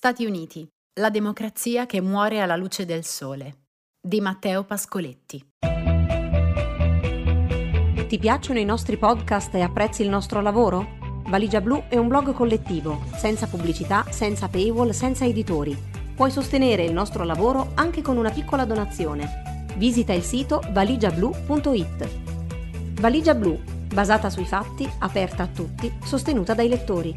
Stati Uniti. La democrazia che muore alla luce del sole. Di Matteo Pascoletti. Ti piacciono i nostri podcast e apprezzi il nostro lavoro? Valigia Blu è un blog collettivo, senza pubblicità, senza paywall, senza editori. Puoi sostenere il nostro lavoro anche con una piccola donazione. Visita il sito valigiablu.it. Valigia Blu, basata sui fatti, aperta a tutti, sostenuta dai lettori.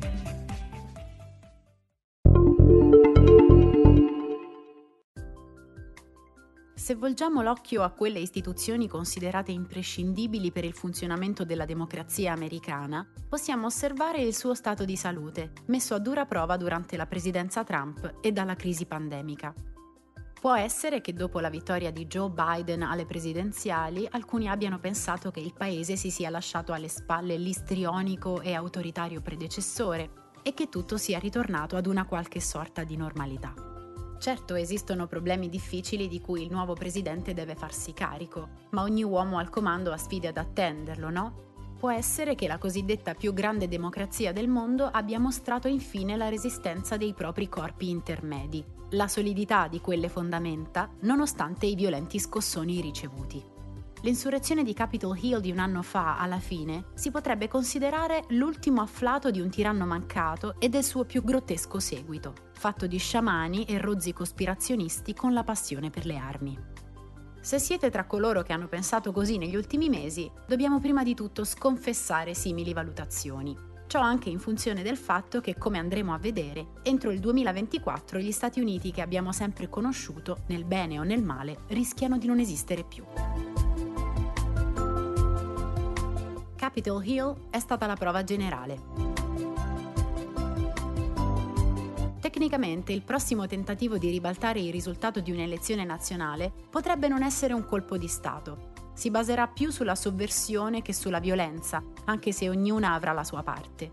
Se volgiamo l'occhio a quelle istituzioni considerate imprescindibili per il funzionamento della democrazia americana, possiamo osservare il suo stato di salute, messo a dura prova durante la presidenza Trump e dalla crisi pandemica. Può essere che dopo la vittoria di Joe Biden alle presidenziali alcuni abbiano pensato che il paese si sia lasciato alle spalle l'istrionico e autoritario predecessore e che tutto sia ritornato ad una qualche sorta di normalità. Certo esistono problemi difficili di cui il nuovo presidente deve farsi carico, ma ogni uomo al comando ha sfide ad attenderlo, no? Può essere che la cosiddetta più grande democrazia del mondo abbia mostrato infine la resistenza dei propri corpi intermedi, la solidità di quelle fondamenta, nonostante i violenti scossoni ricevuti. L'insurrezione di Capitol Hill di un anno fa, alla fine, si potrebbe considerare l'ultimo afflato di un tiranno mancato e del suo più grottesco seguito fatto di sciamani e rozzi cospirazionisti con la passione per le armi. Se siete tra coloro che hanno pensato così negli ultimi mesi, dobbiamo prima di tutto sconfessare simili valutazioni. Ciò anche in funzione del fatto che, come andremo a vedere, entro il 2024 gli Stati Uniti che abbiamo sempre conosciuto, nel bene o nel male, rischiano di non esistere più. Capitol Hill è stata la prova generale. Tecnicamente il prossimo tentativo di ribaltare il risultato di un'elezione nazionale potrebbe non essere un colpo di Stato. Si baserà più sulla sovversione che sulla violenza, anche se ognuna avrà la sua parte.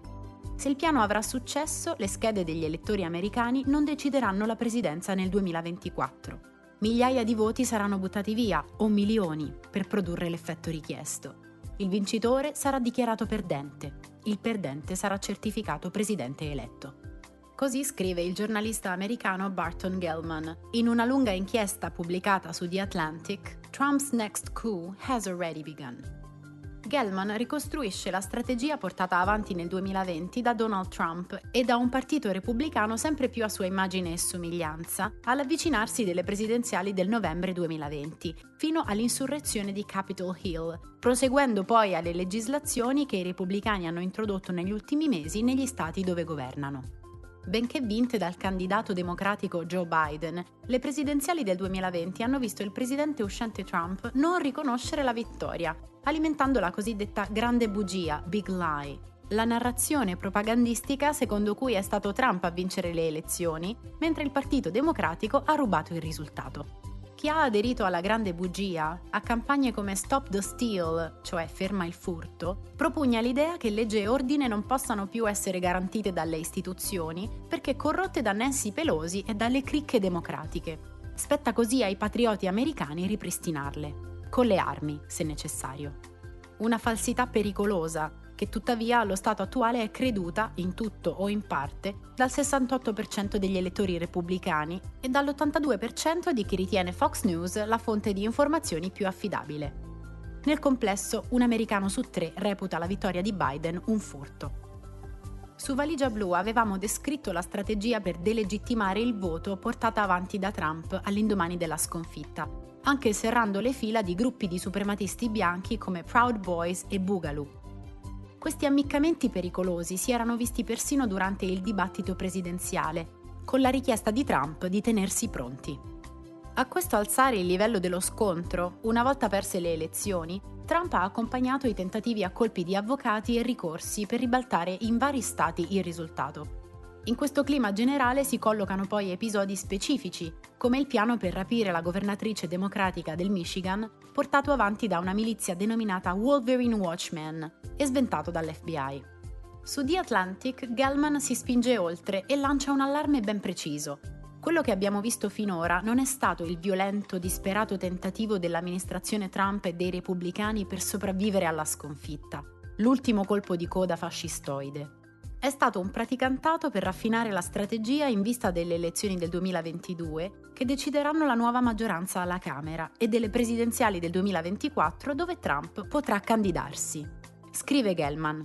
Se il piano avrà successo, le schede degli elettori americani non decideranno la presidenza nel 2024. Migliaia di voti saranno buttati via, o milioni, per produrre l'effetto richiesto. Il vincitore sarà dichiarato perdente. Il perdente sarà certificato presidente eletto. Così scrive il giornalista americano Barton Gellman. In una lunga inchiesta pubblicata su The Atlantic, Trump's next coup has already begun. Gellman ricostruisce la strategia portata avanti nel 2020 da Donald Trump e da un partito repubblicano sempre più a sua immagine e somiglianza all'avvicinarsi delle presidenziali del novembre 2020, fino all'insurrezione di Capitol Hill, proseguendo poi alle legislazioni che i repubblicani hanno introdotto negli ultimi mesi negli stati dove governano. Benché vinte dal candidato democratico Joe Biden, le presidenziali del 2020 hanno visto il presidente uscente Trump non riconoscere la vittoria, alimentando la cosiddetta grande bugia, Big Lie, la narrazione propagandistica secondo cui è stato Trump a vincere le elezioni, mentre il Partito Democratico ha rubato il risultato. Chi ha aderito alla grande bugia, a campagne come Stop the Steal, cioè ferma il furto, propugna l'idea che legge e ordine non possano più essere garantite dalle istituzioni perché corrotte da Nancy Pelosi e dalle cricche democratiche. Spetta così ai patrioti americani ripristinarle, con le armi, se necessario. Una falsità pericolosa che tuttavia allo stato attuale è creduta, in tutto o in parte, dal 68% degli elettori repubblicani e dall'82% di chi ritiene Fox News la fonte di informazioni più affidabile. Nel complesso, un americano su tre reputa la vittoria di Biden un furto. Su Valigia Blu avevamo descritto la strategia per delegittimare il voto portata avanti da Trump all'indomani della sconfitta, anche serrando le fila di gruppi di suprematisti bianchi come Proud Boys e Boogaloo, questi ammiccamenti pericolosi si erano visti persino durante il dibattito presidenziale, con la richiesta di Trump di tenersi pronti. A questo alzare il livello dello scontro, una volta perse le elezioni, Trump ha accompagnato i tentativi a colpi di avvocati e ricorsi per ribaltare in vari stati il risultato. In questo clima generale si collocano poi episodi specifici, come il piano per rapire la governatrice democratica del Michigan, portato avanti da una milizia denominata Wolverine Watchmen e sventato dall'FBI. Su The Atlantic, Gellman si spinge oltre e lancia un allarme ben preciso. Quello che abbiamo visto finora non è stato il violento, disperato tentativo dell'amministrazione Trump e dei repubblicani per sopravvivere alla sconfitta, l'ultimo colpo di coda fascistoide è stato un praticantato per raffinare la strategia in vista delle elezioni del 2022 che decideranno la nuova maggioranza alla Camera e delle presidenziali del 2024 dove Trump potrà candidarsi. Scrive Gellman.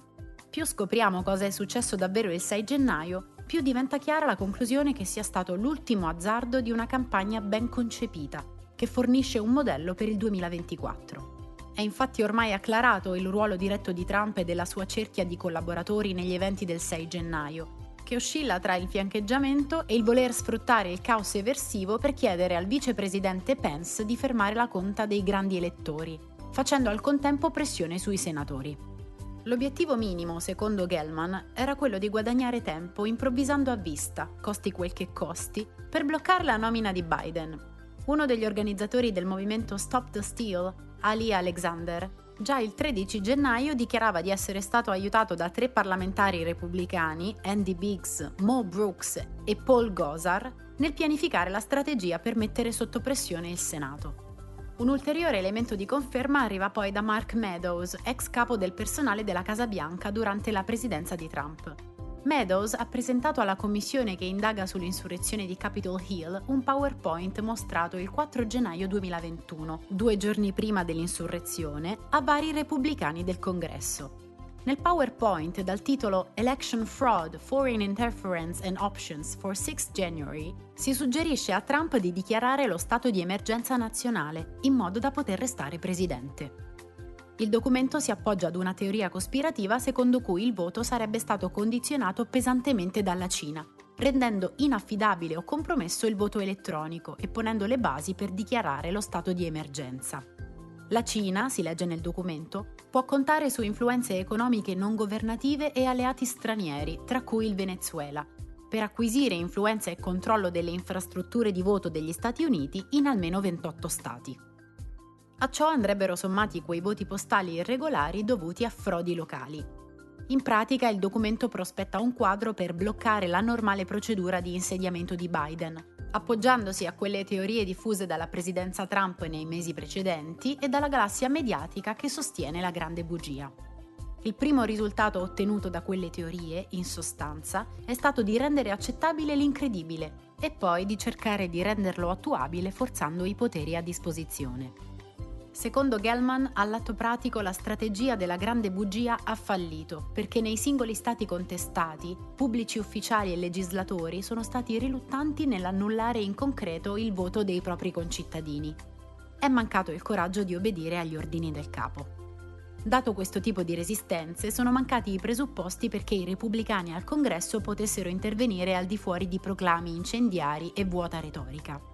Più scopriamo cosa è successo davvero il 6 gennaio, più diventa chiara la conclusione che sia stato l'ultimo azzardo di una campagna ben concepita, che fornisce un modello per il 2024. È infatti ormai acclarato il ruolo diretto di Trump e della sua cerchia di collaboratori negli eventi del 6 gennaio, che oscilla tra il fiancheggiamento e il voler sfruttare il caos eversivo per chiedere al vicepresidente Pence di fermare la conta dei grandi elettori, facendo al contempo pressione sui senatori. L'obiettivo minimo, secondo Gellman, era quello di guadagnare tempo improvvisando a vista, costi quel che costi, per bloccare la nomina di Biden. Uno degli organizzatori del movimento Stop the Steal, Ali Alexander, già il 13 gennaio dichiarava di essere stato aiutato da tre parlamentari repubblicani, Andy Biggs, Mo Brooks e Paul Gosar, nel pianificare la strategia per mettere sotto pressione il Senato. Un ulteriore elemento di conferma arriva poi da Mark Meadows, ex capo del personale della Casa Bianca durante la presidenza di Trump. Meadows ha presentato alla commissione che indaga sull'insurrezione di Capitol Hill un PowerPoint mostrato il 4 gennaio 2021, due giorni prima dell'insurrezione, a vari repubblicani del Congresso. Nel PowerPoint dal titolo Election Fraud, Foreign Interference and Options for 6 January si suggerisce a Trump di dichiarare lo stato di emergenza nazionale in modo da poter restare presidente. Il documento si appoggia ad una teoria cospirativa secondo cui il voto sarebbe stato condizionato pesantemente dalla Cina, rendendo inaffidabile o compromesso il voto elettronico e ponendo le basi per dichiarare lo stato di emergenza. La Cina, si legge nel documento, può contare su influenze economiche non governative e alleati stranieri, tra cui il Venezuela, per acquisire influenza e controllo delle infrastrutture di voto degli Stati Uniti in almeno 28 stati. A ciò andrebbero sommati quei voti postali irregolari dovuti a frodi locali. In pratica il documento prospetta un quadro per bloccare la normale procedura di insediamento di Biden, appoggiandosi a quelle teorie diffuse dalla presidenza Trump nei mesi precedenti e dalla galassia mediatica che sostiene la grande bugia. Il primo risultato ottenuto da quelle teorie, in sostanza, è stato di rendere accettabile l'incredibile e poi di cercare di renderlo attuabile forzando i poteri a disposizione. Secondo Gellman, all'atto pratico la strategia della grande bugia ha fallito, perché nei singoli stati contestati, pubblici ufficiali e legislatori sono stati riluttanti nell'annullare in concreto il voto dei propri concittadini. È mancato il coraggio di obbedire agli ordini del capo. Dato questo tipo di resistenze, sono mancati i presupposti perché i repubblicani al congresso potessero intervenire al di fuori di proclami incendiari e vuota retorica.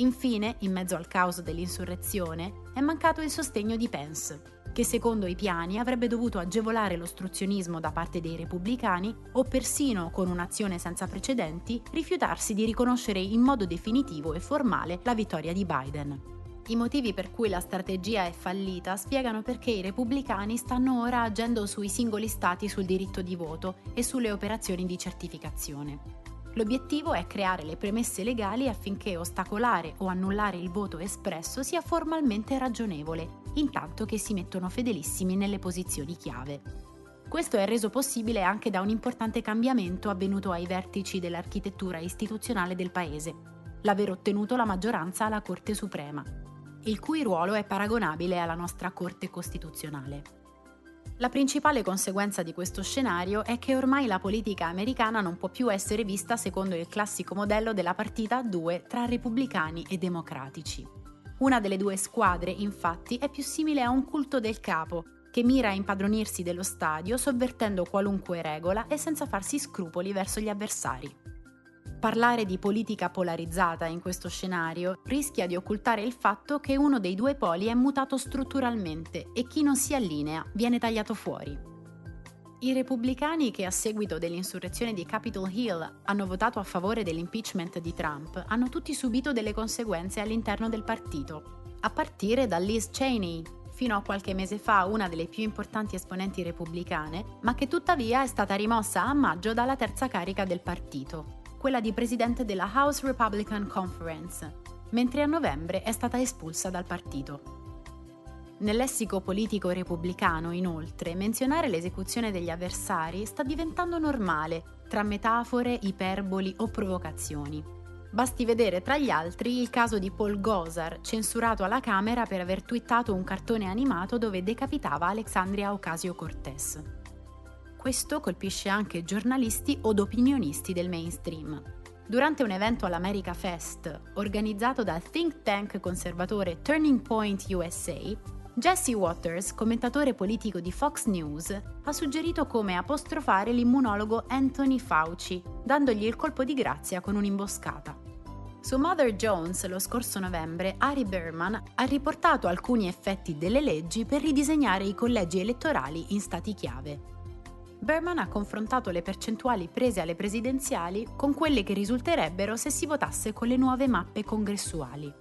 Infine, in mezzo al caos dell'insurrezione, è mancato il sostegno di Pence, che secondo i piani avrebbe dovuto agevolare l'ostruzionismo da parte dei repubblicani o persino, con un'azione senza precedenti, rifiutarsi di riconoscere in modo definitivo e formale la vittoria di Biden. I motivi per cui la strategia è fallita spiegano perché i repubblicani stanno ora agendo sui singoli stati sul diritto di voto e sulle operazioni di certificazione. L'obiettivo è creare le premesse legali affinché ostacolare o annullare il voto espresso sia formalmente ragionevole, intanto che si mettono fedelissimi nelle posizioni chiave. Questo è reso possibile anche da un importante cambiamento avvenuto ai vertici dell'architettura istituzionale del Paese, l'aver ottenuto la maggioranza alla Corte Suprema, il cui ruolo è paragonabile alla nostra Corte Costituzionale. La principale conseguenza di questo scenario è che ormai la politica americana non può più essere vista secondo il classico modello della partita a due tra repubblicani e democratici. Una delle due squadre, infatti, è più simile a un culto del capo, che mira a impadronirsi dello stadio sovvertendo qualunque regola e senza farsi scrupoli verso gli avversari. Parlare di politica polarizzata in questo scenario rischia di occultare il fatto che uno dei due poli è mutato strutturalmente e chi non si allinea viene tagliato fuori. I repubblicani che a seguito dell'insurrezione di Capitol Hill hanno votato a favore dell'impeachment di Trump hanno tutti subito delle conseguenze all'interno del partito, a partire da Liz Cheney, fino a qualche mese fa una delle più importanti esponenti repubblicane, ma che tuttavia è stata rimossa a maggio dalla terza carica del partito, quella di presidente della House Republican Conference, mentre a novembre è stata espulsa dal partito. Nel lessico politico repubblicano, inoltre, menzionare l'esecuzione degli avversari sta diventando normale, tra metafore, iperboli o provocazioni. Basti vedere tra gli altri il caso di Paul Gosar, censurato alla Camera per aver twittato un cartone animato dove decapitava Alexandria Ocasio-Cortez. Questo colpisce anche giornalisti od opinionisti del mainstream. Durante un evento all'America Fest, organizzato dal think tank conservatore Turning Point USA, Jesse Waters, commentatore politico di Fox News, ha suggerito come apostrofare l'immunologo Anthony Fauci, dandogli il colpo di grazia con un'imboscata. Su Mother Jones lo scorso novembre, Ari Berman ha riportato alcuni effetti delle leggi per ridisegnare i collegi elettorali in stati chiave. Berman ha confrontato le percentuali prese alle presidenziali con quelle che risulterebbero se si votasse con le nuove mappe congressuali.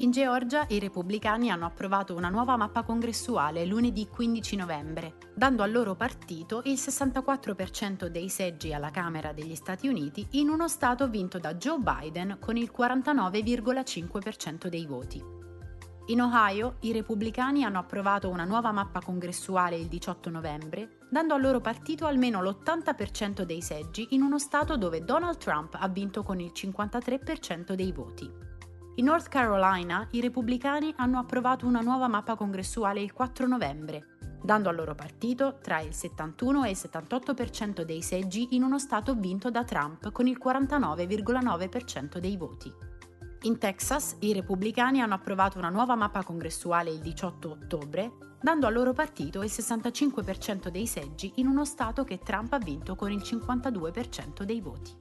In Georgia i repubblicani hanno approvato una nuova mappa congressuale lunedì 15 novembre, dando al loro partito il 64% dei seggi alla Camera degli Stati Uniti in uno Stato vinto da Joe Biden con il 49,5% dei voti. In Ohio i repubblicani hanno approvato una nuova mappa congressuale il 18 novembre, dando al loro partito almeno l'80% dei seggi in uno Stato dove Donald Trump ha vinto con il 53% dei voti. In North Carolina i repubblicani hanno approvato una nuova mappa congressuale il 4 novembre, dando al loro partito tra il 71 e il 78% dei seggi in uno Stato vinto da Trump con il 49,9% dei voti. In Texas i repubblicani hanno approvato una nuova mappa congressuale il 18 ottobre, dando al loro partito il 65% dei seggi in uno Stato che Trump ha vinto con il 52% dei voti.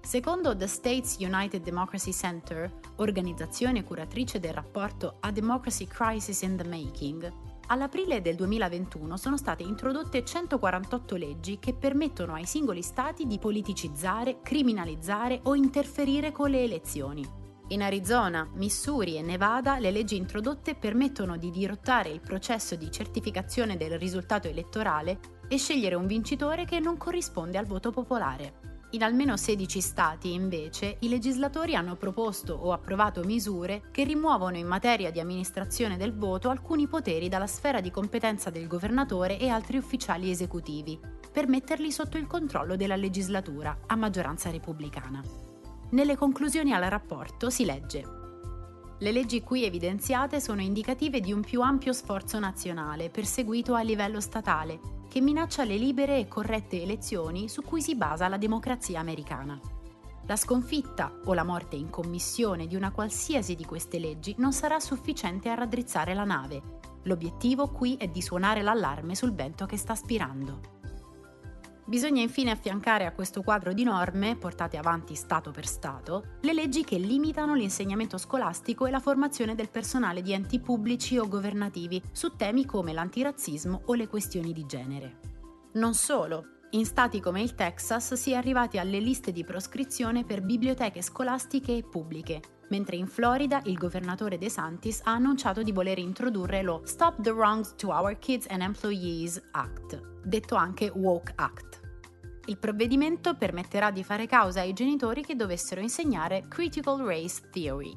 Secondo The States United Democracy Center, organizzazione curatrice del rapporto A Democracy Crisis in the Making, all'aprile del 2021 sono state introdotte 148 leggi che permettono ai singoli stati di politicizzare, criminalizzare o interferire con le elezioni. In Arizona, Missouri e Nevada le leggi introdotte permettono di dirottare il processo di certificazione del risultato elettorale e scegliere un vincitore che non corrisponde al voto popolare. In almeno 16 stati, invece, i legislatori hanno proposto o approvato misure che rimuovono in materia di amministrazione del voto alcuni poteri dalla sfera di competenza del governatore e altri ufficiali esecutivi, per metterli sotto il controllo della legislatura, a maggioranza repubblicana. Nelle conclusioni al rapporto si legge le leggi qui evidenziate sono indicative di un più ampio sforzo nazionale perseguito a livello statale che minaccia le libere e corrette elezioni su cui si basa la democrazia americana. La sconfitta o la morte in commissione di una qualsiasi di queste leggi non sarà sufficiente a raddrizzare la nave. L'obiettivo qui è di suonare l'allarme sul vento che sta spirando. Bisogna infine affiancare a questo quadro di norme, portate avanti Stato per Stato, le leggi che limitano l'insegnamento scolastico e la formazione del personale di enti pubblici o governativi su temi come l'antirazzismo o le questioni di genere. Non solo, in stati come il Texas si è arrivati alle liste di proscrizione per biblioteche scolastiche e pubbliche, mentre in Florida il governatore De Santis ha annunciato di voler introdurre lo Stop the Wrongs to Our Kids and Employees Act, detto anche Woke Act. Il provvedimento permetterà di fare causa ai genitori che dovessero insegnare Critical Race Theory.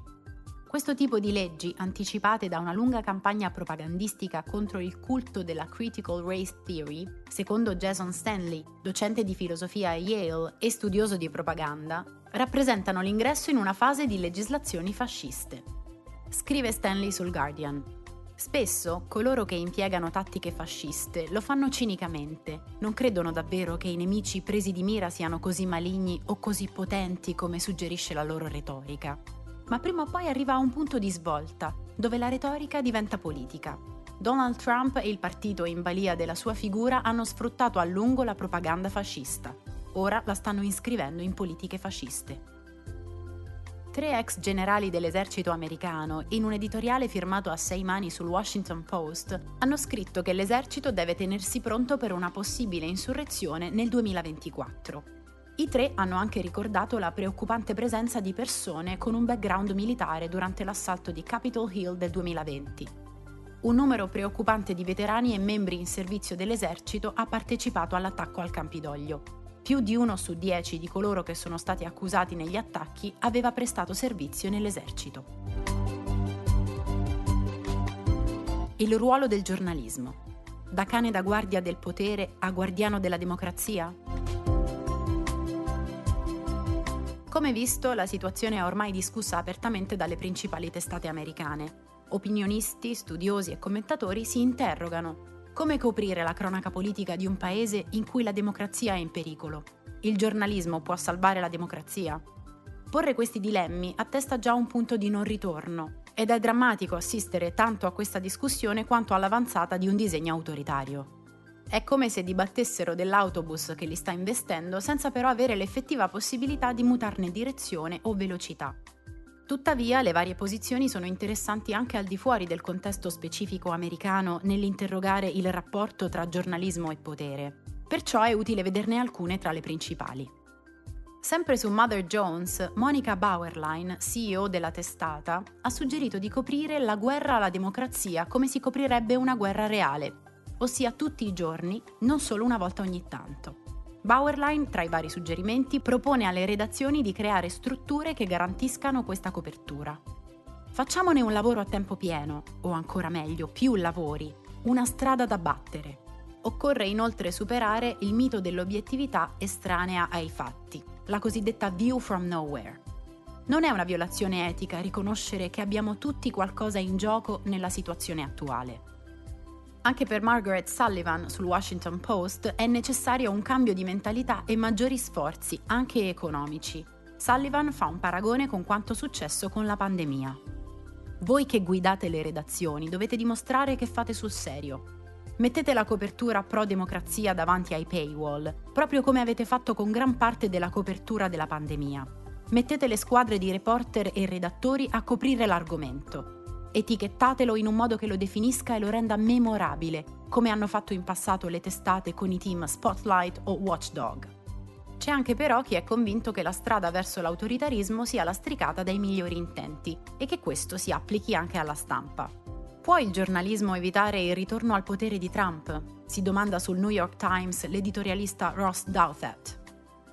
Questo tipo di leggi, anticipate da una lunga campagna propagandistica contro il culto della Critical Race Theory, secondo Jason Stanley, docente di filosofia a Yale e studioso di propaganda, rappresentano l'ingresso in una fase di legislazioni fasciste. Scrive Stanley sul Guardian. Spesso coloro che impiegano tattiche fasciste lo fanno cinicamente, non credono davvero che i nemici presi di mira siano così maligni o così potenti come suggerisce la loro retorica. Ma prima o poi arriva a un punto di svolta, dove la retorica diventa politica. Donald Trump e il partito in balia della sua figura hanno sfruttato a lungo la propaganda fascista. Ora la stanno iscrivendo in politiche fasciste. Tre ex generali dell'esercito americano, in un editoriale firmato a sei mani sul Washington Post, hanno scritto che l'esercito deve tenersi pronto per una possibile insurrezione nel 2024. I tre hanno anche ricordato la preoccupante presenza di persone con un background militare durante l'assalto di Capitol Hill del 2020. Un numero preoccupante di veterani e membri in servizio dell'esercito ha partecipato all'attacco al Campidoglio. Più di uno su dieci di coloro che sono stati accusati negli attacchi aveva prestato servizio nell'esercito. Il ruolo del giornalismo. Da cane da guardia del potere a guardiano della democrazia? Come visto, la situazione è ormai discussa apertamente dalle principali testate americane. Opinionisti, studiosi e commentatori si interrogano. Come coprire la cronaca politica di un paese in cui la democrazia è in pericolo? Il giornalismo può salvare la democrazia? Porre questi dilemmi attesta già un punto di non ritorno ed è drammatico assistere tanto a questa discussione quanto all'avanzata di un disegno autoritario. È come se dibattessero dell'autobus che li sta investendo senza però avere l'effettiva possibilità di mutarne direzione o velocità. Tuttavia, le varie posizioni sono interessanti anche al di fuori del contesto specifico americano nell'interrogare il rapporto tra giornalismo e potere. Perciò è utile vederne alcune tra le principali. Sempre su Mother Jones, Monica Bauerlein, CEO della testata, ha suggerito di coprire la guerra alla democrazia come si coprirebbe una guerra reale, ossia tutti i giorni, non solo una volta ogni tanto. Bauerlein, tra i vari suggerimenti, propone alle redazioni di creare strutture che garantiscano questa copertura. Facciamone un lavoro a tempo pieno, o ancora meglio, più lavori, una strada da battere. Occorre inoltre superare il mito dell'obiettività estranea ai fatti la cosiddetta view from nowhere. Non è una violazione etica riconoscere che abbiamo tutti qualcosa in gioco nella situazione attuale. Anche per Margaret Sullivan sul Washington Post è necessario un cambio di mentalità e maggiori sforzi, anche economici. Sullivan fa un paragone con quanto successo con la pandemia. Voi che guidate le redazioni dovete dimostrare che fate sul serio, Mettete la copertura pro democrazia davanti ai paywall, proprio come avete fatto con gran parte della copertura della pandemia. Mettete le squadre di reporter e redattori a coprire l'argomento. Etichettatelo in un modo che lo definisca e lo renda memorabile, come hanno fatto in passato le testate con i team Spotlight o Watchdog. C'è anche però chi è convinto che la strada verso l'autoritarismo sia lastricata dai migliori intenti e che questo si applichi anche alla stampa. Può il giornalismo evitare il ritorno al potere di Trump? Si domanda sul New York Times l'editorialista Ross Douthat,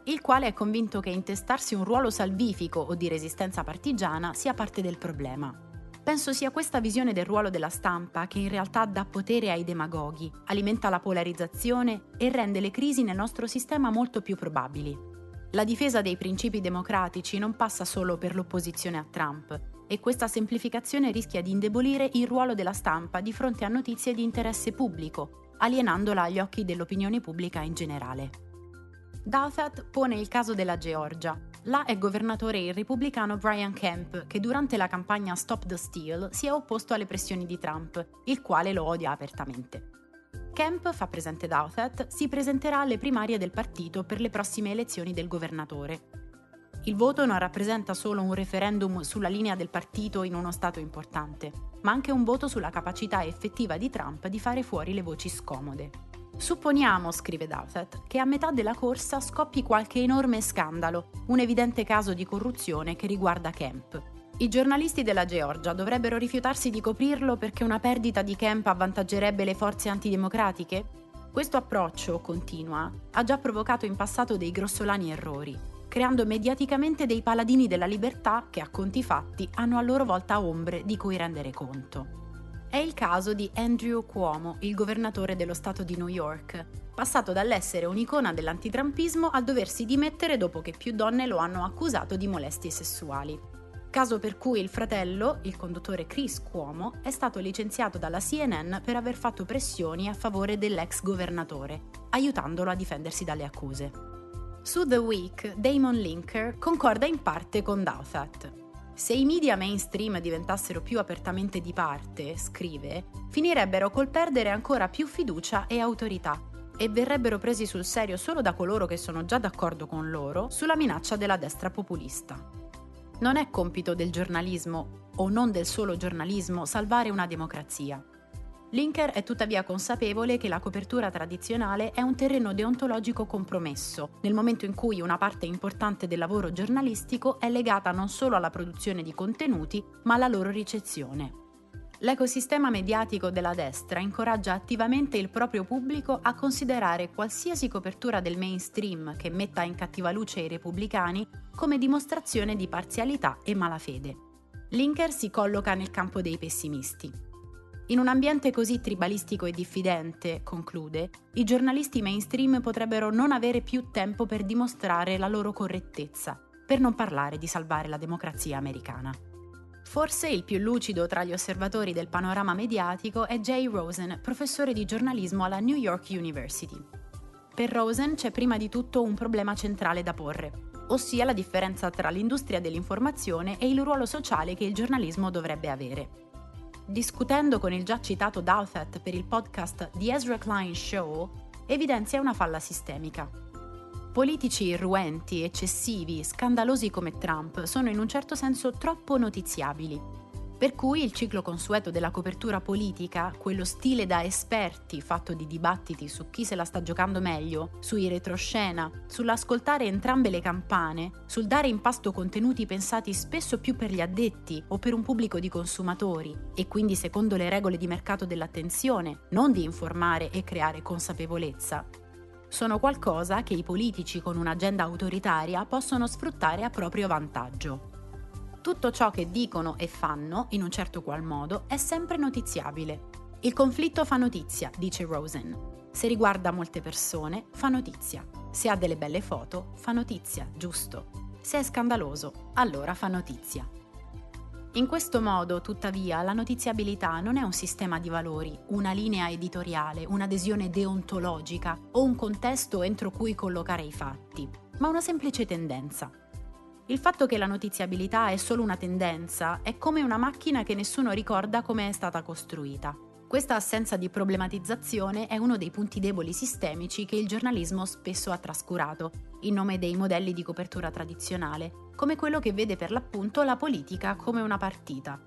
il quale è convinto che intestarsi un ruolo salvifico o di resistenza partigiana sia parte del problema. Penso sia questa visione del ruolo della stampa che in realtà dà potere ai demagoghi, alimenta la polarizzazione e rende le crisi nel nostro sistema molto più probabili. La difesa dei principi democratici non passa solo per l'opposizione a Trump, e questa semplificazione rischia di indebolire il ruolo della stampa di fronte a notizie di interesse pubblico, alienandola agli occhi dell'opinione pubblica in generale. Douthat pone il caso della Georgia. Là è governatore il repubblicano Brian Kemp, che durante la campagna Stop the Steal si è opposto alle pressioni di Trump, il quale lo odia apertamente. Kemp, fa presente Douthat, si presenterà alle primarie del partito per le prossime elezioni del governatore. Il voto non rappresenta solo un referendum sulla linea del partito in uno Stato importante, ma anche un voto sulla capacità effettiva di Trump di fare fuori le voci scomode. Supponiamo, scrive Dowsett, che a metà della corsa scoppi qualche enorme scandalo, un evidente caso di corruzione che riguarda Kemp. I giornalisti della Georgia dovrebbero rifiutarsi di coprirlo perché una perdita di Kemp avvantaggerebbe le forze antidemocratiche? Questo approccio, continua, ha già provocato in passato dei grossolani errori creando mediaticamente dei paladini della libertà che a conti fatti hanno a loro volta ombre di cui rendere conto. È il caso di Andrew Cuomo, il governatore dello Stato di New York, passato dall'essere un'icona dell'antitrampismo al doversi dimettere dopo che più donne lo hanno accusato di molestie sessuali. Caso per cui il fratello, il conduttore Chris Cuomo, è stato licenziato dalla CNN per aver fatto pressioni a favore dell'ex governatore, aiutandolo a difendersi dalle accuse. Su The Week, Damon Linker concorda in parte con Douthat. Se i media mainstream diventassero più apertamente di parte, scrive, finirebbero col perdere ancora più fiducia e autorità e verrebbero presi sul serio solo da coloro che sono già d'accordo con loro sulla minaccia della destra populista. Non è compito del giornalismo, o non del solo giornalismo, salvare una democrazia. Linker è tuttavia consapevole che la copertura tradizionale è un terreno deontologico compromesso, nel momento in cui una parte importante del lavoro giornalistico è legata non solo alla produzione di contenuti, ma alla loro ricezione. L'ecosistema mediatico della destra incoraggia attivamente il proprio pubblico a considerare qualsiasi copertura del mainstream che metta in cattiva luce i repubblicani come dimostrazione di parzialità e malafede. Linker si colloca nel campo dei pessimisti. In un ambiente così tribalistico e diffidente, conclude, i giornalisti mainstream potrebbero non avere più tempo per dimostrare la loro correttezza, per non parlare di salvare la democrazia americana. Forse il più lucido tra gli osservatori del panorama mediatico è Jay Rosen, professore di giornalismo alla New York University. Per Rosen c'è prima di tutto un problema centrale da porre, ossia la differenza tra l'industria dell'informazione e il ruolo sociale che il giornalismo dovrebbe avere. Discutendo con il già citato Douthat per il podcast The Ezra Klein Show, evidenzia una falla sistemica. Politici irruenti, eccessivi, scandalosi come Trump sono in un certo senso troppo notiziabili. Per cui il ciclo consueto della copertura politica, quello stile da esperti fatto di dibattiti su chi se la sta giocando meglio, sui retroscena, sull'ascoltare entrambe le campane, sul dare in pasto contenuti pensati spesso più per gli addetti o per un pubblico di consumatori, e quindi secondo le regole di mercato dell'attenzione, non di informare e creare consapevolezza, sono qualcosa che i politici con un'agenda autoritaria possono sfruttare a proprio vantaggio. Tutto ciò che dicono e fanno, in un certo qual modo, è sempre notiziabile. Il conflitto fa notizia, dice Rosen. Se riguarda molte persone, fa notizia. Se ha delle belle foto, fa notizia, giusto. Se è scandaloso, allora fa notizia. In questo modo, tuttavia, la notiziabilità non è un sistema di valori, una linea editoriale, un'adesione deontologica o un contesto entro cui collocare i fatti, ma una semplice tendenza. Il fatto che la notiziabilità è solo una tendenza è come una macchina che nessuno ricorda come è stata costruita. Questa assenza di problematizzazione è uno dei punti deboli sistemici che il giornalismo spesso ha trascurato, in nome dei modelli di copertura tradizionale, come quello che vede per l'appunto la politica come una partita.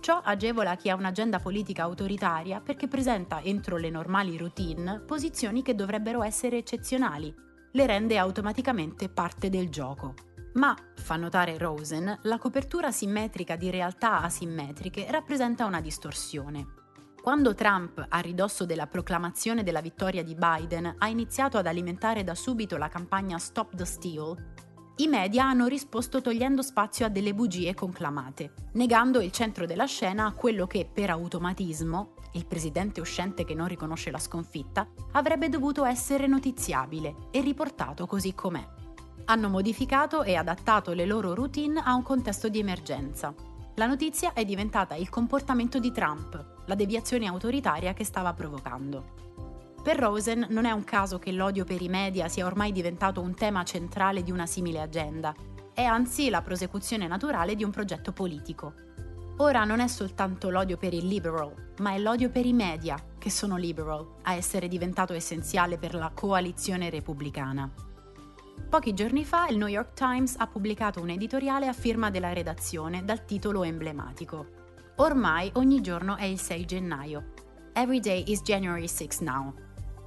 Ciò agevola chi ha un'agenda politica autoritaria perché presenta entro le normali routine posizioni che dovrebbero essere eccezionali, le rende automaticamente parte del gioco. Ma, fa notare Rosen, la copertura simmetrica di realtà asimmetriche rappresenta una distorsione. Quando Trump, a ridosso della proclamazione della vittoria di Biden, ha iniziato ad alimentare da subito la campagna Stop the Steal, i media hanno risposto togliendo spazio a delle bugie conclamate, negando il centro della scena a quello che, per automatismo, il presidente uscente che non riconosce la sconfitta, avrebbe dovuto essere notiziabile e riportato così com'è. Hanno modificato e adattato le loro routine a un contesto di emergenza. La notizia è diventata il comportamento di Trump, la deviazione autoritaria che stava provocando. Per Rosen non è un caso che l'odio per i media sia ormai diventato un tema centrale di una simile agenda, è anzi la prosecuzione naturale di un progetto politico. Ora non è soltanto l'odio per il liberal, ma è l'odio per i media, che sono liberal, a essere diventato essenziale per la coalizione repubblicana. Pochi giorni fa il New York Times ha pubblicato un editoriale a firma della redazione dal titolo emblematico Ormai ogni giorno è il 6 gennaio. Every day is January 6 now,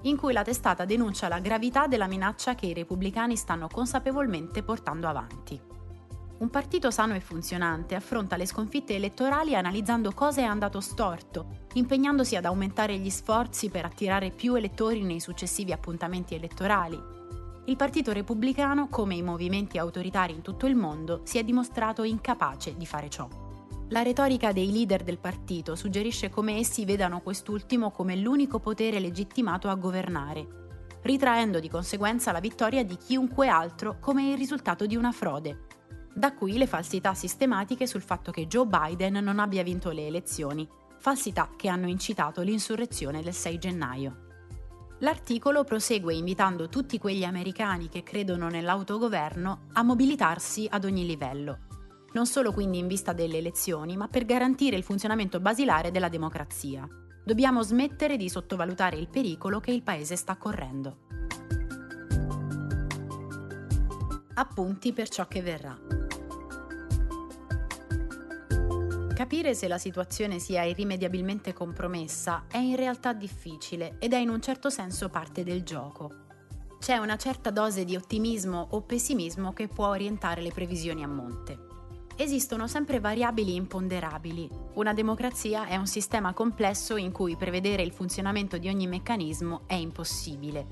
in cui la testata denuncia la gravità della minaccia che i repubblicani stanno consapevolmente portando avanti. Un partito sano e funzionante affronta le sconfitte elettorali analizzando cosa è andato storto, impegnandosi ad aumentare gli sforzi per attirare più elettori nei successivi appuntamenti elettorali. Il Partito Repubblicano, come i movimenti autoritari in tutto il mondo, si è dimostrato incapace di fare ciò. La retorica dei leader del partito suggerisce come essi vedano quest'ultimo come l'unico potere legittimato a governare, ritraendo di conseguenza la vittoria di chiunque altro come il risultato di una frode. Da qui le falsità sistematiche sul fatto che Joe Biden non abbia vinto le elezioni, falsità che hanno incitato l'insurrezione del 6 gennaio. L'articolo prosegue invitando tutti quegli americani che credono nell'autogoverno a mobilitarsi ad ogni livello, non solo quindi in vista delle elezioni, ma per garantire il funzionamento basilare della democrazia. Dobbiamo smettere di sottovalutare il pericolo che il Paese sta correndo. Appunti per ciò che verrà. Capire se la situazione sia irrimediabilmente compromessa è in realtà difficile ed è in un certo senso parte del gioco. C'è una certa dose di ottimismo o pessimismo che può orientare le previsioni a monte. Esistono sempre variabili imponderabili. Una democrazia è un sistema complesso in cui prevedere il funzionamento di ogni meccanismo è impossibile.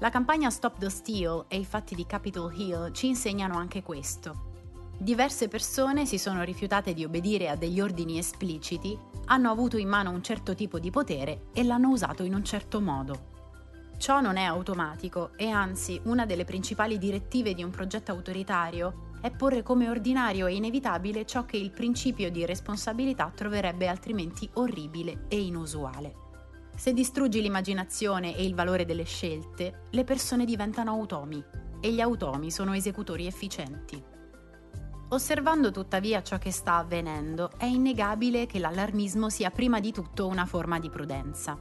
La campagna Stop the Steal e i fatti di Capitol Hill ci insegnano anche questo. Diverse persone si sono rifiutate di obbedire a degli ordini espliciti hanno avuto in mano un certo tipo di potere e l'hanno usato in un certo modo. Ciò non è automatico e anzi una delle principali direttive di un progetto autoritario è porre come ordinario e inevitabile ciò che il principio di responsabilità troverebbe altrimenti orribile e inusuale. Se distruggi l'immaginazione e il valore delle scelte, le persone diventano automi e gli automi sono esecutori efficienti. Osservando tuttavia ciò che sta avvenendo, è innegabile che l'allarmismo sia prima di tutto una forma di prudenza.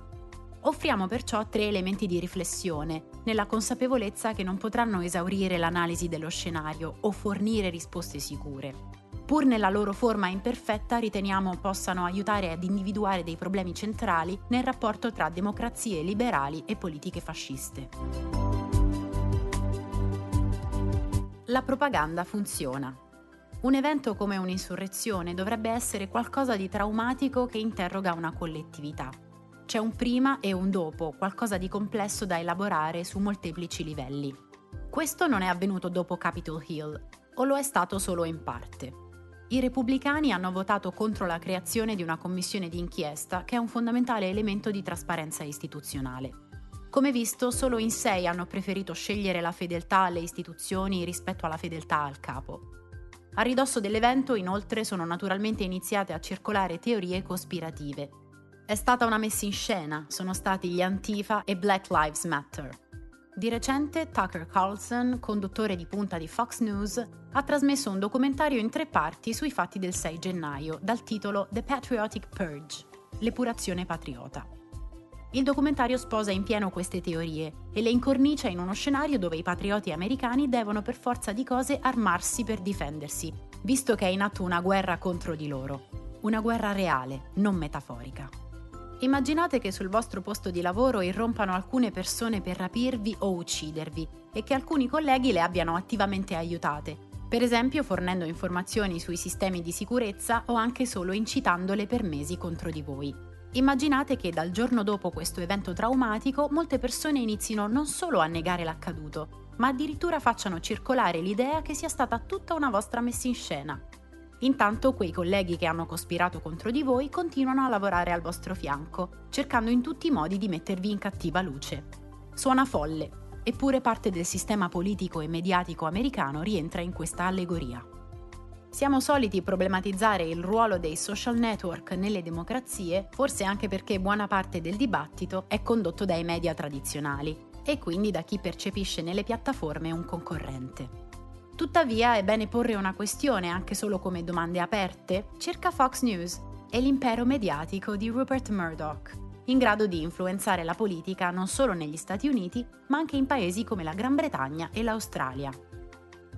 Offriamo perciò tre elementi di riflessione, nella consapevolezza che non potranno esaurire l'analisi dello scenario o fornire risposte sicure. Pur nella loro forma imperfetta, riteniamo possano aiutare ad individuare dei problemi centrali nel rapporto tra democrazie liberali e politiche fasciste. La propaganda funziona. Un evento come un'insurrezione dovrebbe essere qualcosa di traumatico che interroga una collettività c'è un prima e un dopo, qualcosa di complesso da elaborare su molteplici livelli. Questo non è avvenuto dopo Capitol Hill, o lo è stato solo in parte. I repubblicani hanno votato contro la creazione di una commissione di inchiesta che è un fondamentale elemento di trasparenza istituzionale. Come visto, solo in sei hanno preferito scegliere la fedeltà alle istituzioni rispetto alla fedeltà al capo. A ridosso dell'evento, inoltre, sono naturalmente iniziate a circolare teorie cospirative, è stata una messa in scena, sono stati gli Antifa e Black Lives Matter. Di recente Tucker Carlson, conduttore di punta di Fox News, ha trasmesso un documentario in tre parti sui fatti del 6 gennaio dal titolo The Patriotic Purge, l'epurazione patriota. Il documentario sposa in pieno queste teorie e le incornicia in uno scenario dove i patrioti americani devono per forza di cose armarsi per difendersi, visto che è in atto una guerra contro di loro. Una guerra reale, non metaforica. Immaginate che sul vostro posto di lavoro irrompano alcune persone per rapirvi o uccidervi e che alcuni colleghi le abbiano attivamente aiutate, per esempio fornendo informazioni sui sistemi di sicurezza o anche solo incitandole per mesi contro di voi. Immaginate che dal giorno dopo questo evento traumatico molte persone inizino non solo a negare l'accaduto, ma addirittura facciano circolare l'idea che sia stata tutta una vostra messa in scena Intanto quei colleghi che hanno cospirato contro di voi continuano a lavorare al vostro fianco, cercando in tutti i modi di mettervi in cattiva luce. Suona folle, eppure parte del sistema politico e mediatico americano rientra in questa allegoria. Siamo soliti problematizzare il ruolo dei social network nelle democrazie, forse anche perché buona parte del dibattito è condotto dai media tradizionali e quindi da chi percepisce nelle piattaforme un concorrente. Tuttavia è bene porre una questione anche solo come domande aperte circa Fox News e l'impero mediatico di Rupert Murdoch, in grado di influenzare la politica non solo negli Stati Uniti, ma anche in paesi come la Gran Bretagna e l'Australia.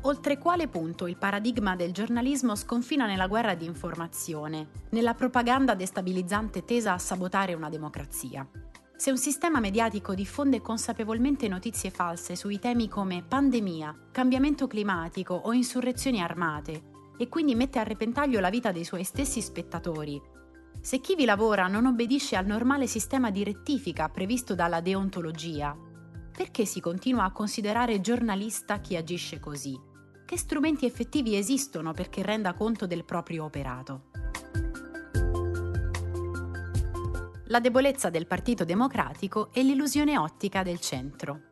Oltre quale punto il paradigma del giornalismo sconfina nella guerra di informazione, nella propaganda destabilizzante tesa a sabotare una democrazia. Se un sistema mediatico diffonde consapevolmente notizie false sui temi come pandemia, cambiamento climatico o insurrezioni armate, e quindi mette a repentaglio la vita dei suoi stessi spettatori, se chi vi lavora non obbedisce al normale sistema di rettifica previsto dalla deontologia, perché si continua a considerare giornalista chi agisce così? Che strumenti effettivi esistono perché renda conto del proprio operato? la debolezza del Partito Democratico e l'illusione ottica del centro.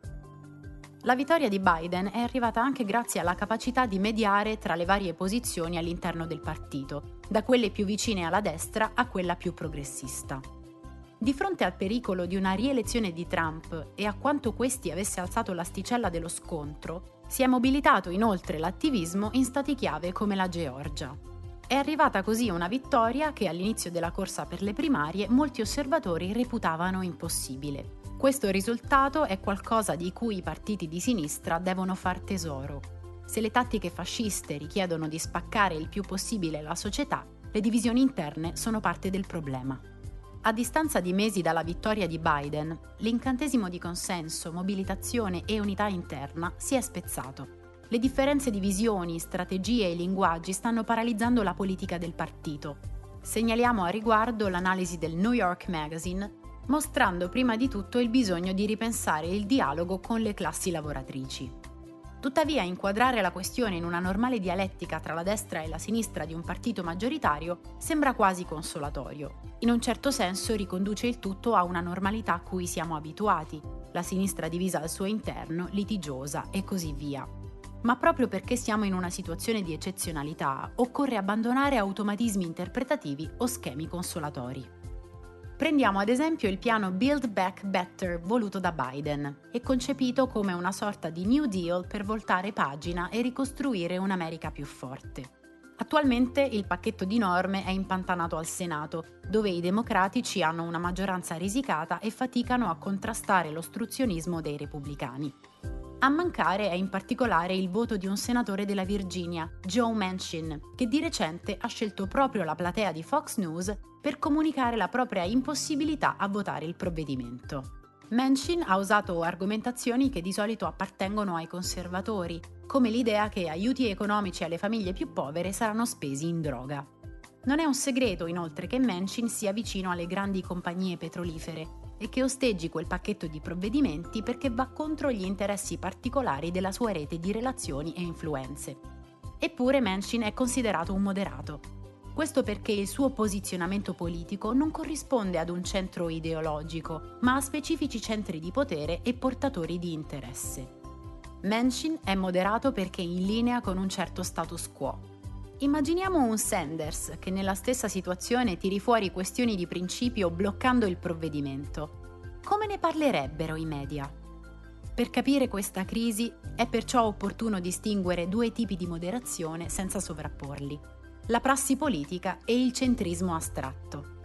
La vittoria di Biden è arrivata anche grazie alla capacità di mediare tra le varie posizioni all'interno del partito, da quelle più vicine alla destra a quella più progressista. Di fronte al pericolo di una rielezione di Trump e a quanto questi avesse alzato l'asticella dello scontro, si è mobilitato inoltre l'attivismo in stati chiave come la Georgia. È arrivata così una vittoria che all'inizio della corsa per le primarie molti osservatori reputavano impossibile. Questo risultato è qualcosa di cui i partiti di sinistra devono far tesoro. Se le tattiche fasciste richiedono di spaccare il più possibile la società, le divisioni interne sono parte del problema. A distanza di mesi dalla vittoria di Biden, l'incantesimo di consenso, mobilitazione e unità interna si è spezzato le differenze di visioni, strategie e linguaggi stanno paralizzando la politica del partito. Segnaliamo a riguardo l'analisi del New York Magazine, mostrando prima di tutto il bisogno di ripensare il dialogo con le classi lavoratrici. Tuttavia, inquadrare la questione in una normale dialettica tra la destra e la sinistra di un partito maggioritario sembra quasi consolatorio. In un certo senso riconduce il tutto a una normalità a cui siamo abituati, la sinistra divisa al suo interno, litigiosa e così via. Ma proprio perché siamo in una situazione di eccezionalità, occorre abbandonare automatismi interpretativi o schemi consolatori. Prendiamo ad esempio il piano Build Back Better voluto da Biden e concepito come una sorta di New Deal per voltare pagina e ricostruire un'America più forte. Attualmente il pacchetto di norme è impantanato al Senato, dove i democratici hanno una maggioranza risicata e faticano a contrastare l'ostruzionismo dei repubblicani. A mancare è in particolare il voto di un senatore della Virginia, Joe Manchin, che di recente ha scelto proprio la platea di Fox News per comunicare la propria impossibilità a votare il provvedimento. Manchin ha usato argomentazioni che di solito appartengono ai conservatori, come l'idea che aiuti economici alle famiglie più povere saranno spesi in droga. Non è un segreto inoltre che Manchin sia vicino alle grandi compagnie petrolifere e che osteggi quel pacchetto di provvedimenti perché va contro gli interessi particolari della sua rete di relazioni e influenze. Eppure Manchin è considerato un moderato. Questo perché il suo posizionamento politico non corrisponde ad un centro ideologico, ma a specifici centri di potere e portatori di interesse. Manchin è moderato perché in linea con un certo status quo, Immaginiamo un Sanders che nella stessa situazione tiri fuori questioni di principio bloccando il provvedimento. Come ne parlerebbero i media? Per capire questa crisi è perciò opportuno distinguere due tipi di moderazione senza sovrapporli, la prassi politica e il centrismo astratto.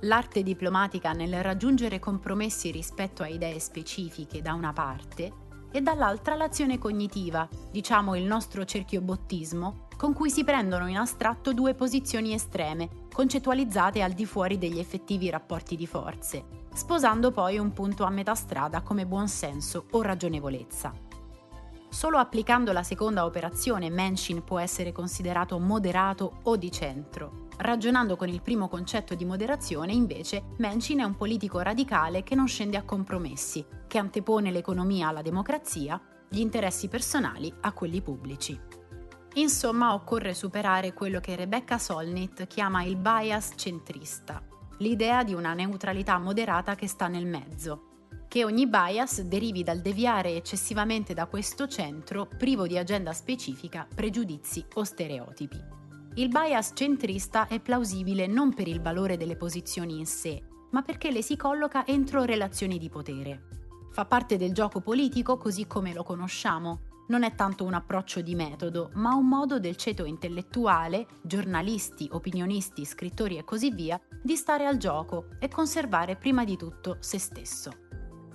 L'arte diplomatica nel raggiungere compromessi rispetto a idee specifiche da una parte e dall'altra l'azione cognitiva, diciamo il nostro cerchiobottismo, con cui si prendono in astratto due posizioni estreme, concettualizzate al di fuori degli effettivi rapporti di forze, sposando poi un punto a metà strada come buonsenso o ragionevolezza. Solo applicando la seconda operazione Manchin può essere considerato moderato o di centro. Ragionando con il primo concetto di moderazione, invece, Manchin è un politico radicale che non scende a compromessi, che antepone l'economia alla democrazia, gli interessi personali a quelli pubblici. Insomma, occorre superare quello che Rebecca Solnit chiama il bias centrista, l'idea di una neutralità moderata che sta nel mezzo, che ogni bias derivi dal deviare eccessivamente da questo centro privo di agenda specifica, pregiudizi o stereotipi. Il bias centrista è plausibile non per il valore delle posizioni in sé, ma perché le si colloca entro relazioni di potere. Fa parte del gioco politico così come lo conosciamo, non è tanto un approccio di metodo, ma un modo del ceto intellettuale, giornalisti, opinionisti, scrittori e così via, di stare al gioco e conservare prima di tutto se stesso.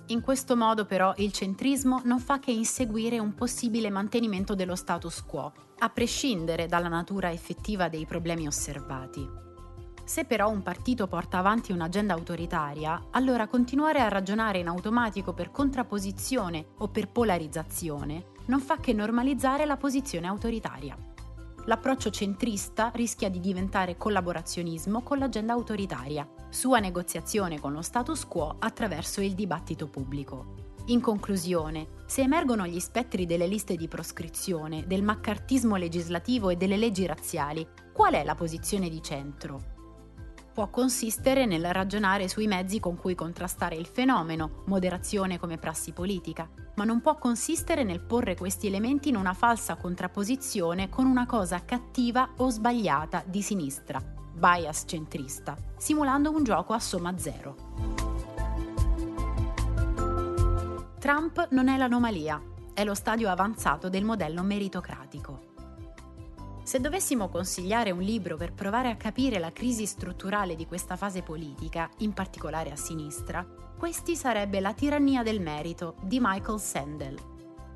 In questo modo però il centrismo non fa che inseguire un possibile mantenimento dello status quo, a prescindere dalla natura effettiva dei problemi osservati. Se però un partito porta avanti un'agenda autoritaria, allora continuare a ragionare in automatico per contrapposizione o per polarizzazione non fa che normalizzare la posizione autoritaria. L'approccio centrista rischia di diventare collaborazionismo con l'agenda autoritaria, sua negoziazione con lo status quo attraverso il dibattito pubblico. In conclusione, se emergono gli spettri delle liste di proscrizione, del maccartismo legislativo e delle leggi razziali, qual è la posizione di centro? Può consistere nel ragionare sui mezzi con cui contrastare il fenomeno, moderazione come prassi politica, ma non può consistere nel porre questi elementi in una falsa contrapposizione con una cosa cattiva o sbagliata di sinistra, bias centrista, simulando un gioco a somma zero. Trump non è l'anomalia, è lo stadio avanzato del modello meritocratico. Se dovessimo consigliare un libro per provare a capire la crisi strutturale di questa fase politica, in particolare a sinistra, questi sarebbe La tirannia del merito di Michael Sandel.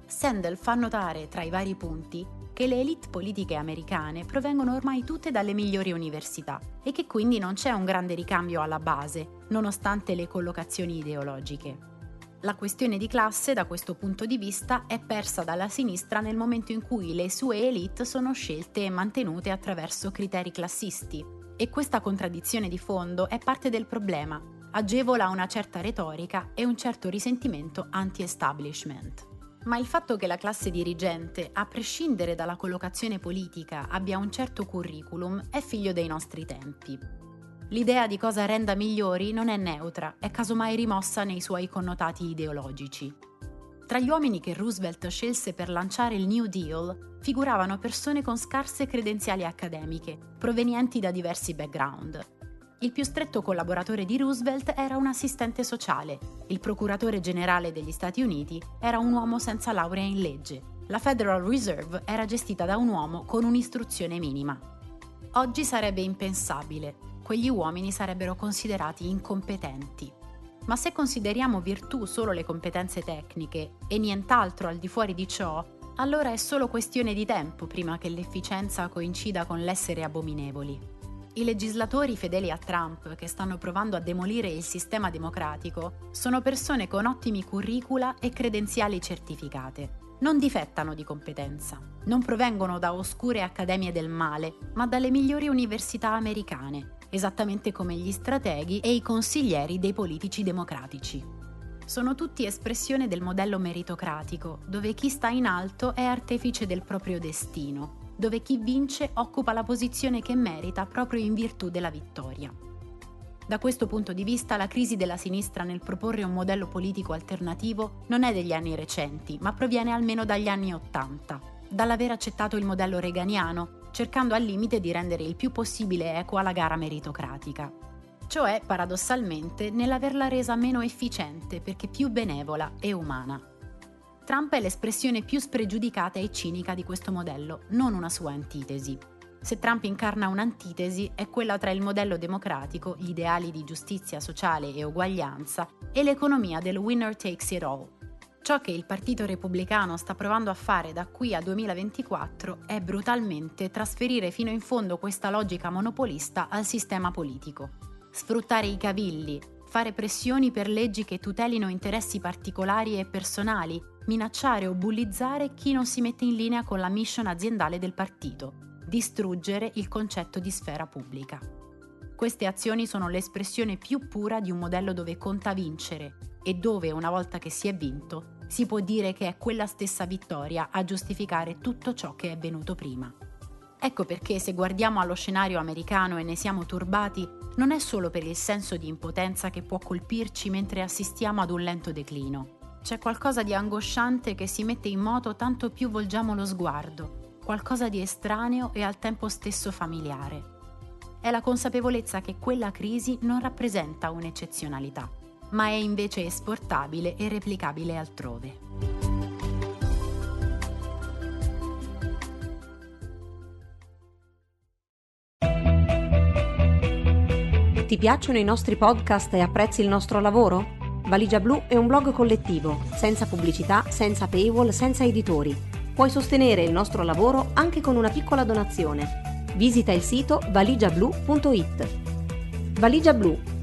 Sandel fa notare, tra i vari punti, che le elite politiche americane provengono ormai tutte dalle migliori università e che quindi non c'è un grande ricambio alla base, nonostante le collocazioni ideologiche. La questione di classe, da questo punto di vista, è persa dalla sinistra nel momento in cui le sue elite sono scelte e mantenute attraverso criteri classisti. E questa contraddizione di fondo è parte del problema, agevola una certa retorica e un certo risentimento anti-establishment. Ma il fatto che la classe dirigente, a prescindere dalla collocazione politica, abbia un certo curriculum è figlio dei nostri tempi. L'idea di cosa renda migliori non è neutra, è casomai rimossa nei suoi connotati ideologici. Tra gli uomini che Roosevelt scelse per lanciare il New Deal figuravano persone con scarse credenziali accademiche, provenienti da diversi background. Il più stretto collaboratore di Roosevelt era un assistente sociale, il procuratore generale degli Stati Uniti era un uomo senza laurea in legge, la Federal Reserve era gestita da un uomo con un'istruzione minima. Oggi sarebbe impensabile, quegli uomini sarebbero considerati incompetenti. Ma se consideriamo virtù solo le competenze tecniche e nient'altro al di fuori di ciò, allora è solo questione di tempo prima che l'efficienza coincida con l'essere abominevoli. I legislatori fedeli a Trump che stanno provando a demolire il sistema democratico sono persone con ottimi curricula e credenziali certificate. Non difettano di competenza, non provengono da oscure accademie del male, ma dalle migliori università americane esattamente come gli strateghi e i consiglieri dei politici democratici. Sono tutti espressione del modello meritocratico, dove chi sta in alto è artefice del proprio destino, dove chi vince occupa la posizione che merita proprio in virtù della vittoria. Da questo punto di vista la crisi della sinistra nel proporre un modello politico alternativo non è degli anni recenti, ma proviene almeno dagli anni Ottanta, dall'aver accettato il modello reganiano cercando al limite di rendere il più possibile equa la gara meritocratica. Cioè, paradossalmente, nell'averla resa meno efficiente perché più benevola e umana. Trump è l'espressione più spregiudicata e cinica di questo modello, non una sua antitesi. Se Trump incarna un'antitesi è quella tra il modello democratico, gli ideali di giustizia sociale e uguaglianza, e l'economia del winner takes it all, Ciò che il Partito Repubblicano sta provando a fare da qui a 2024 è brutalmente trasferire fino in fondo questa logica monopolista al sistema politico. Sfruttare i cavilli, fare pressioni per leggi che tutelino interessi particolari e personali, minacciare o bullizzare chi non si mette in linea con la mission aziendale del partito, distruggere il concetto di sfera pubblica. Queste azioni sono l'espressione più pura di un modello dove conta vincere e dove, una volta che si è vinto, si può dire che è quella stessa vittoria a giustificare tutto ciò che è venuto prima. Ecco perché se guardiamo allo scenario americano e ne siamo turbati, non è solo per il senso di impotenza che può colpirci mentre assistiamo ad un lento declino. C'è qualcosa di angosciante che si mette in moto tanto più volgiamo lo sguardo, qualcosa di estraneo e al tempo stesso familiare. È la consapevolezza che quella crisi non rappresenta un'eccezionalità ma è invece esportabile e replicabile altrove. Ti piacciono i nostri podcast e apprezzi il nostro lavoro? Valigia Blu è un blog collettivo, senza pubblicità, senza paywall, senza editori. Puoi sostenere il nostro lavoro anche con una piccola donazione. Visita il sito valigiablu.it. Valigia Blu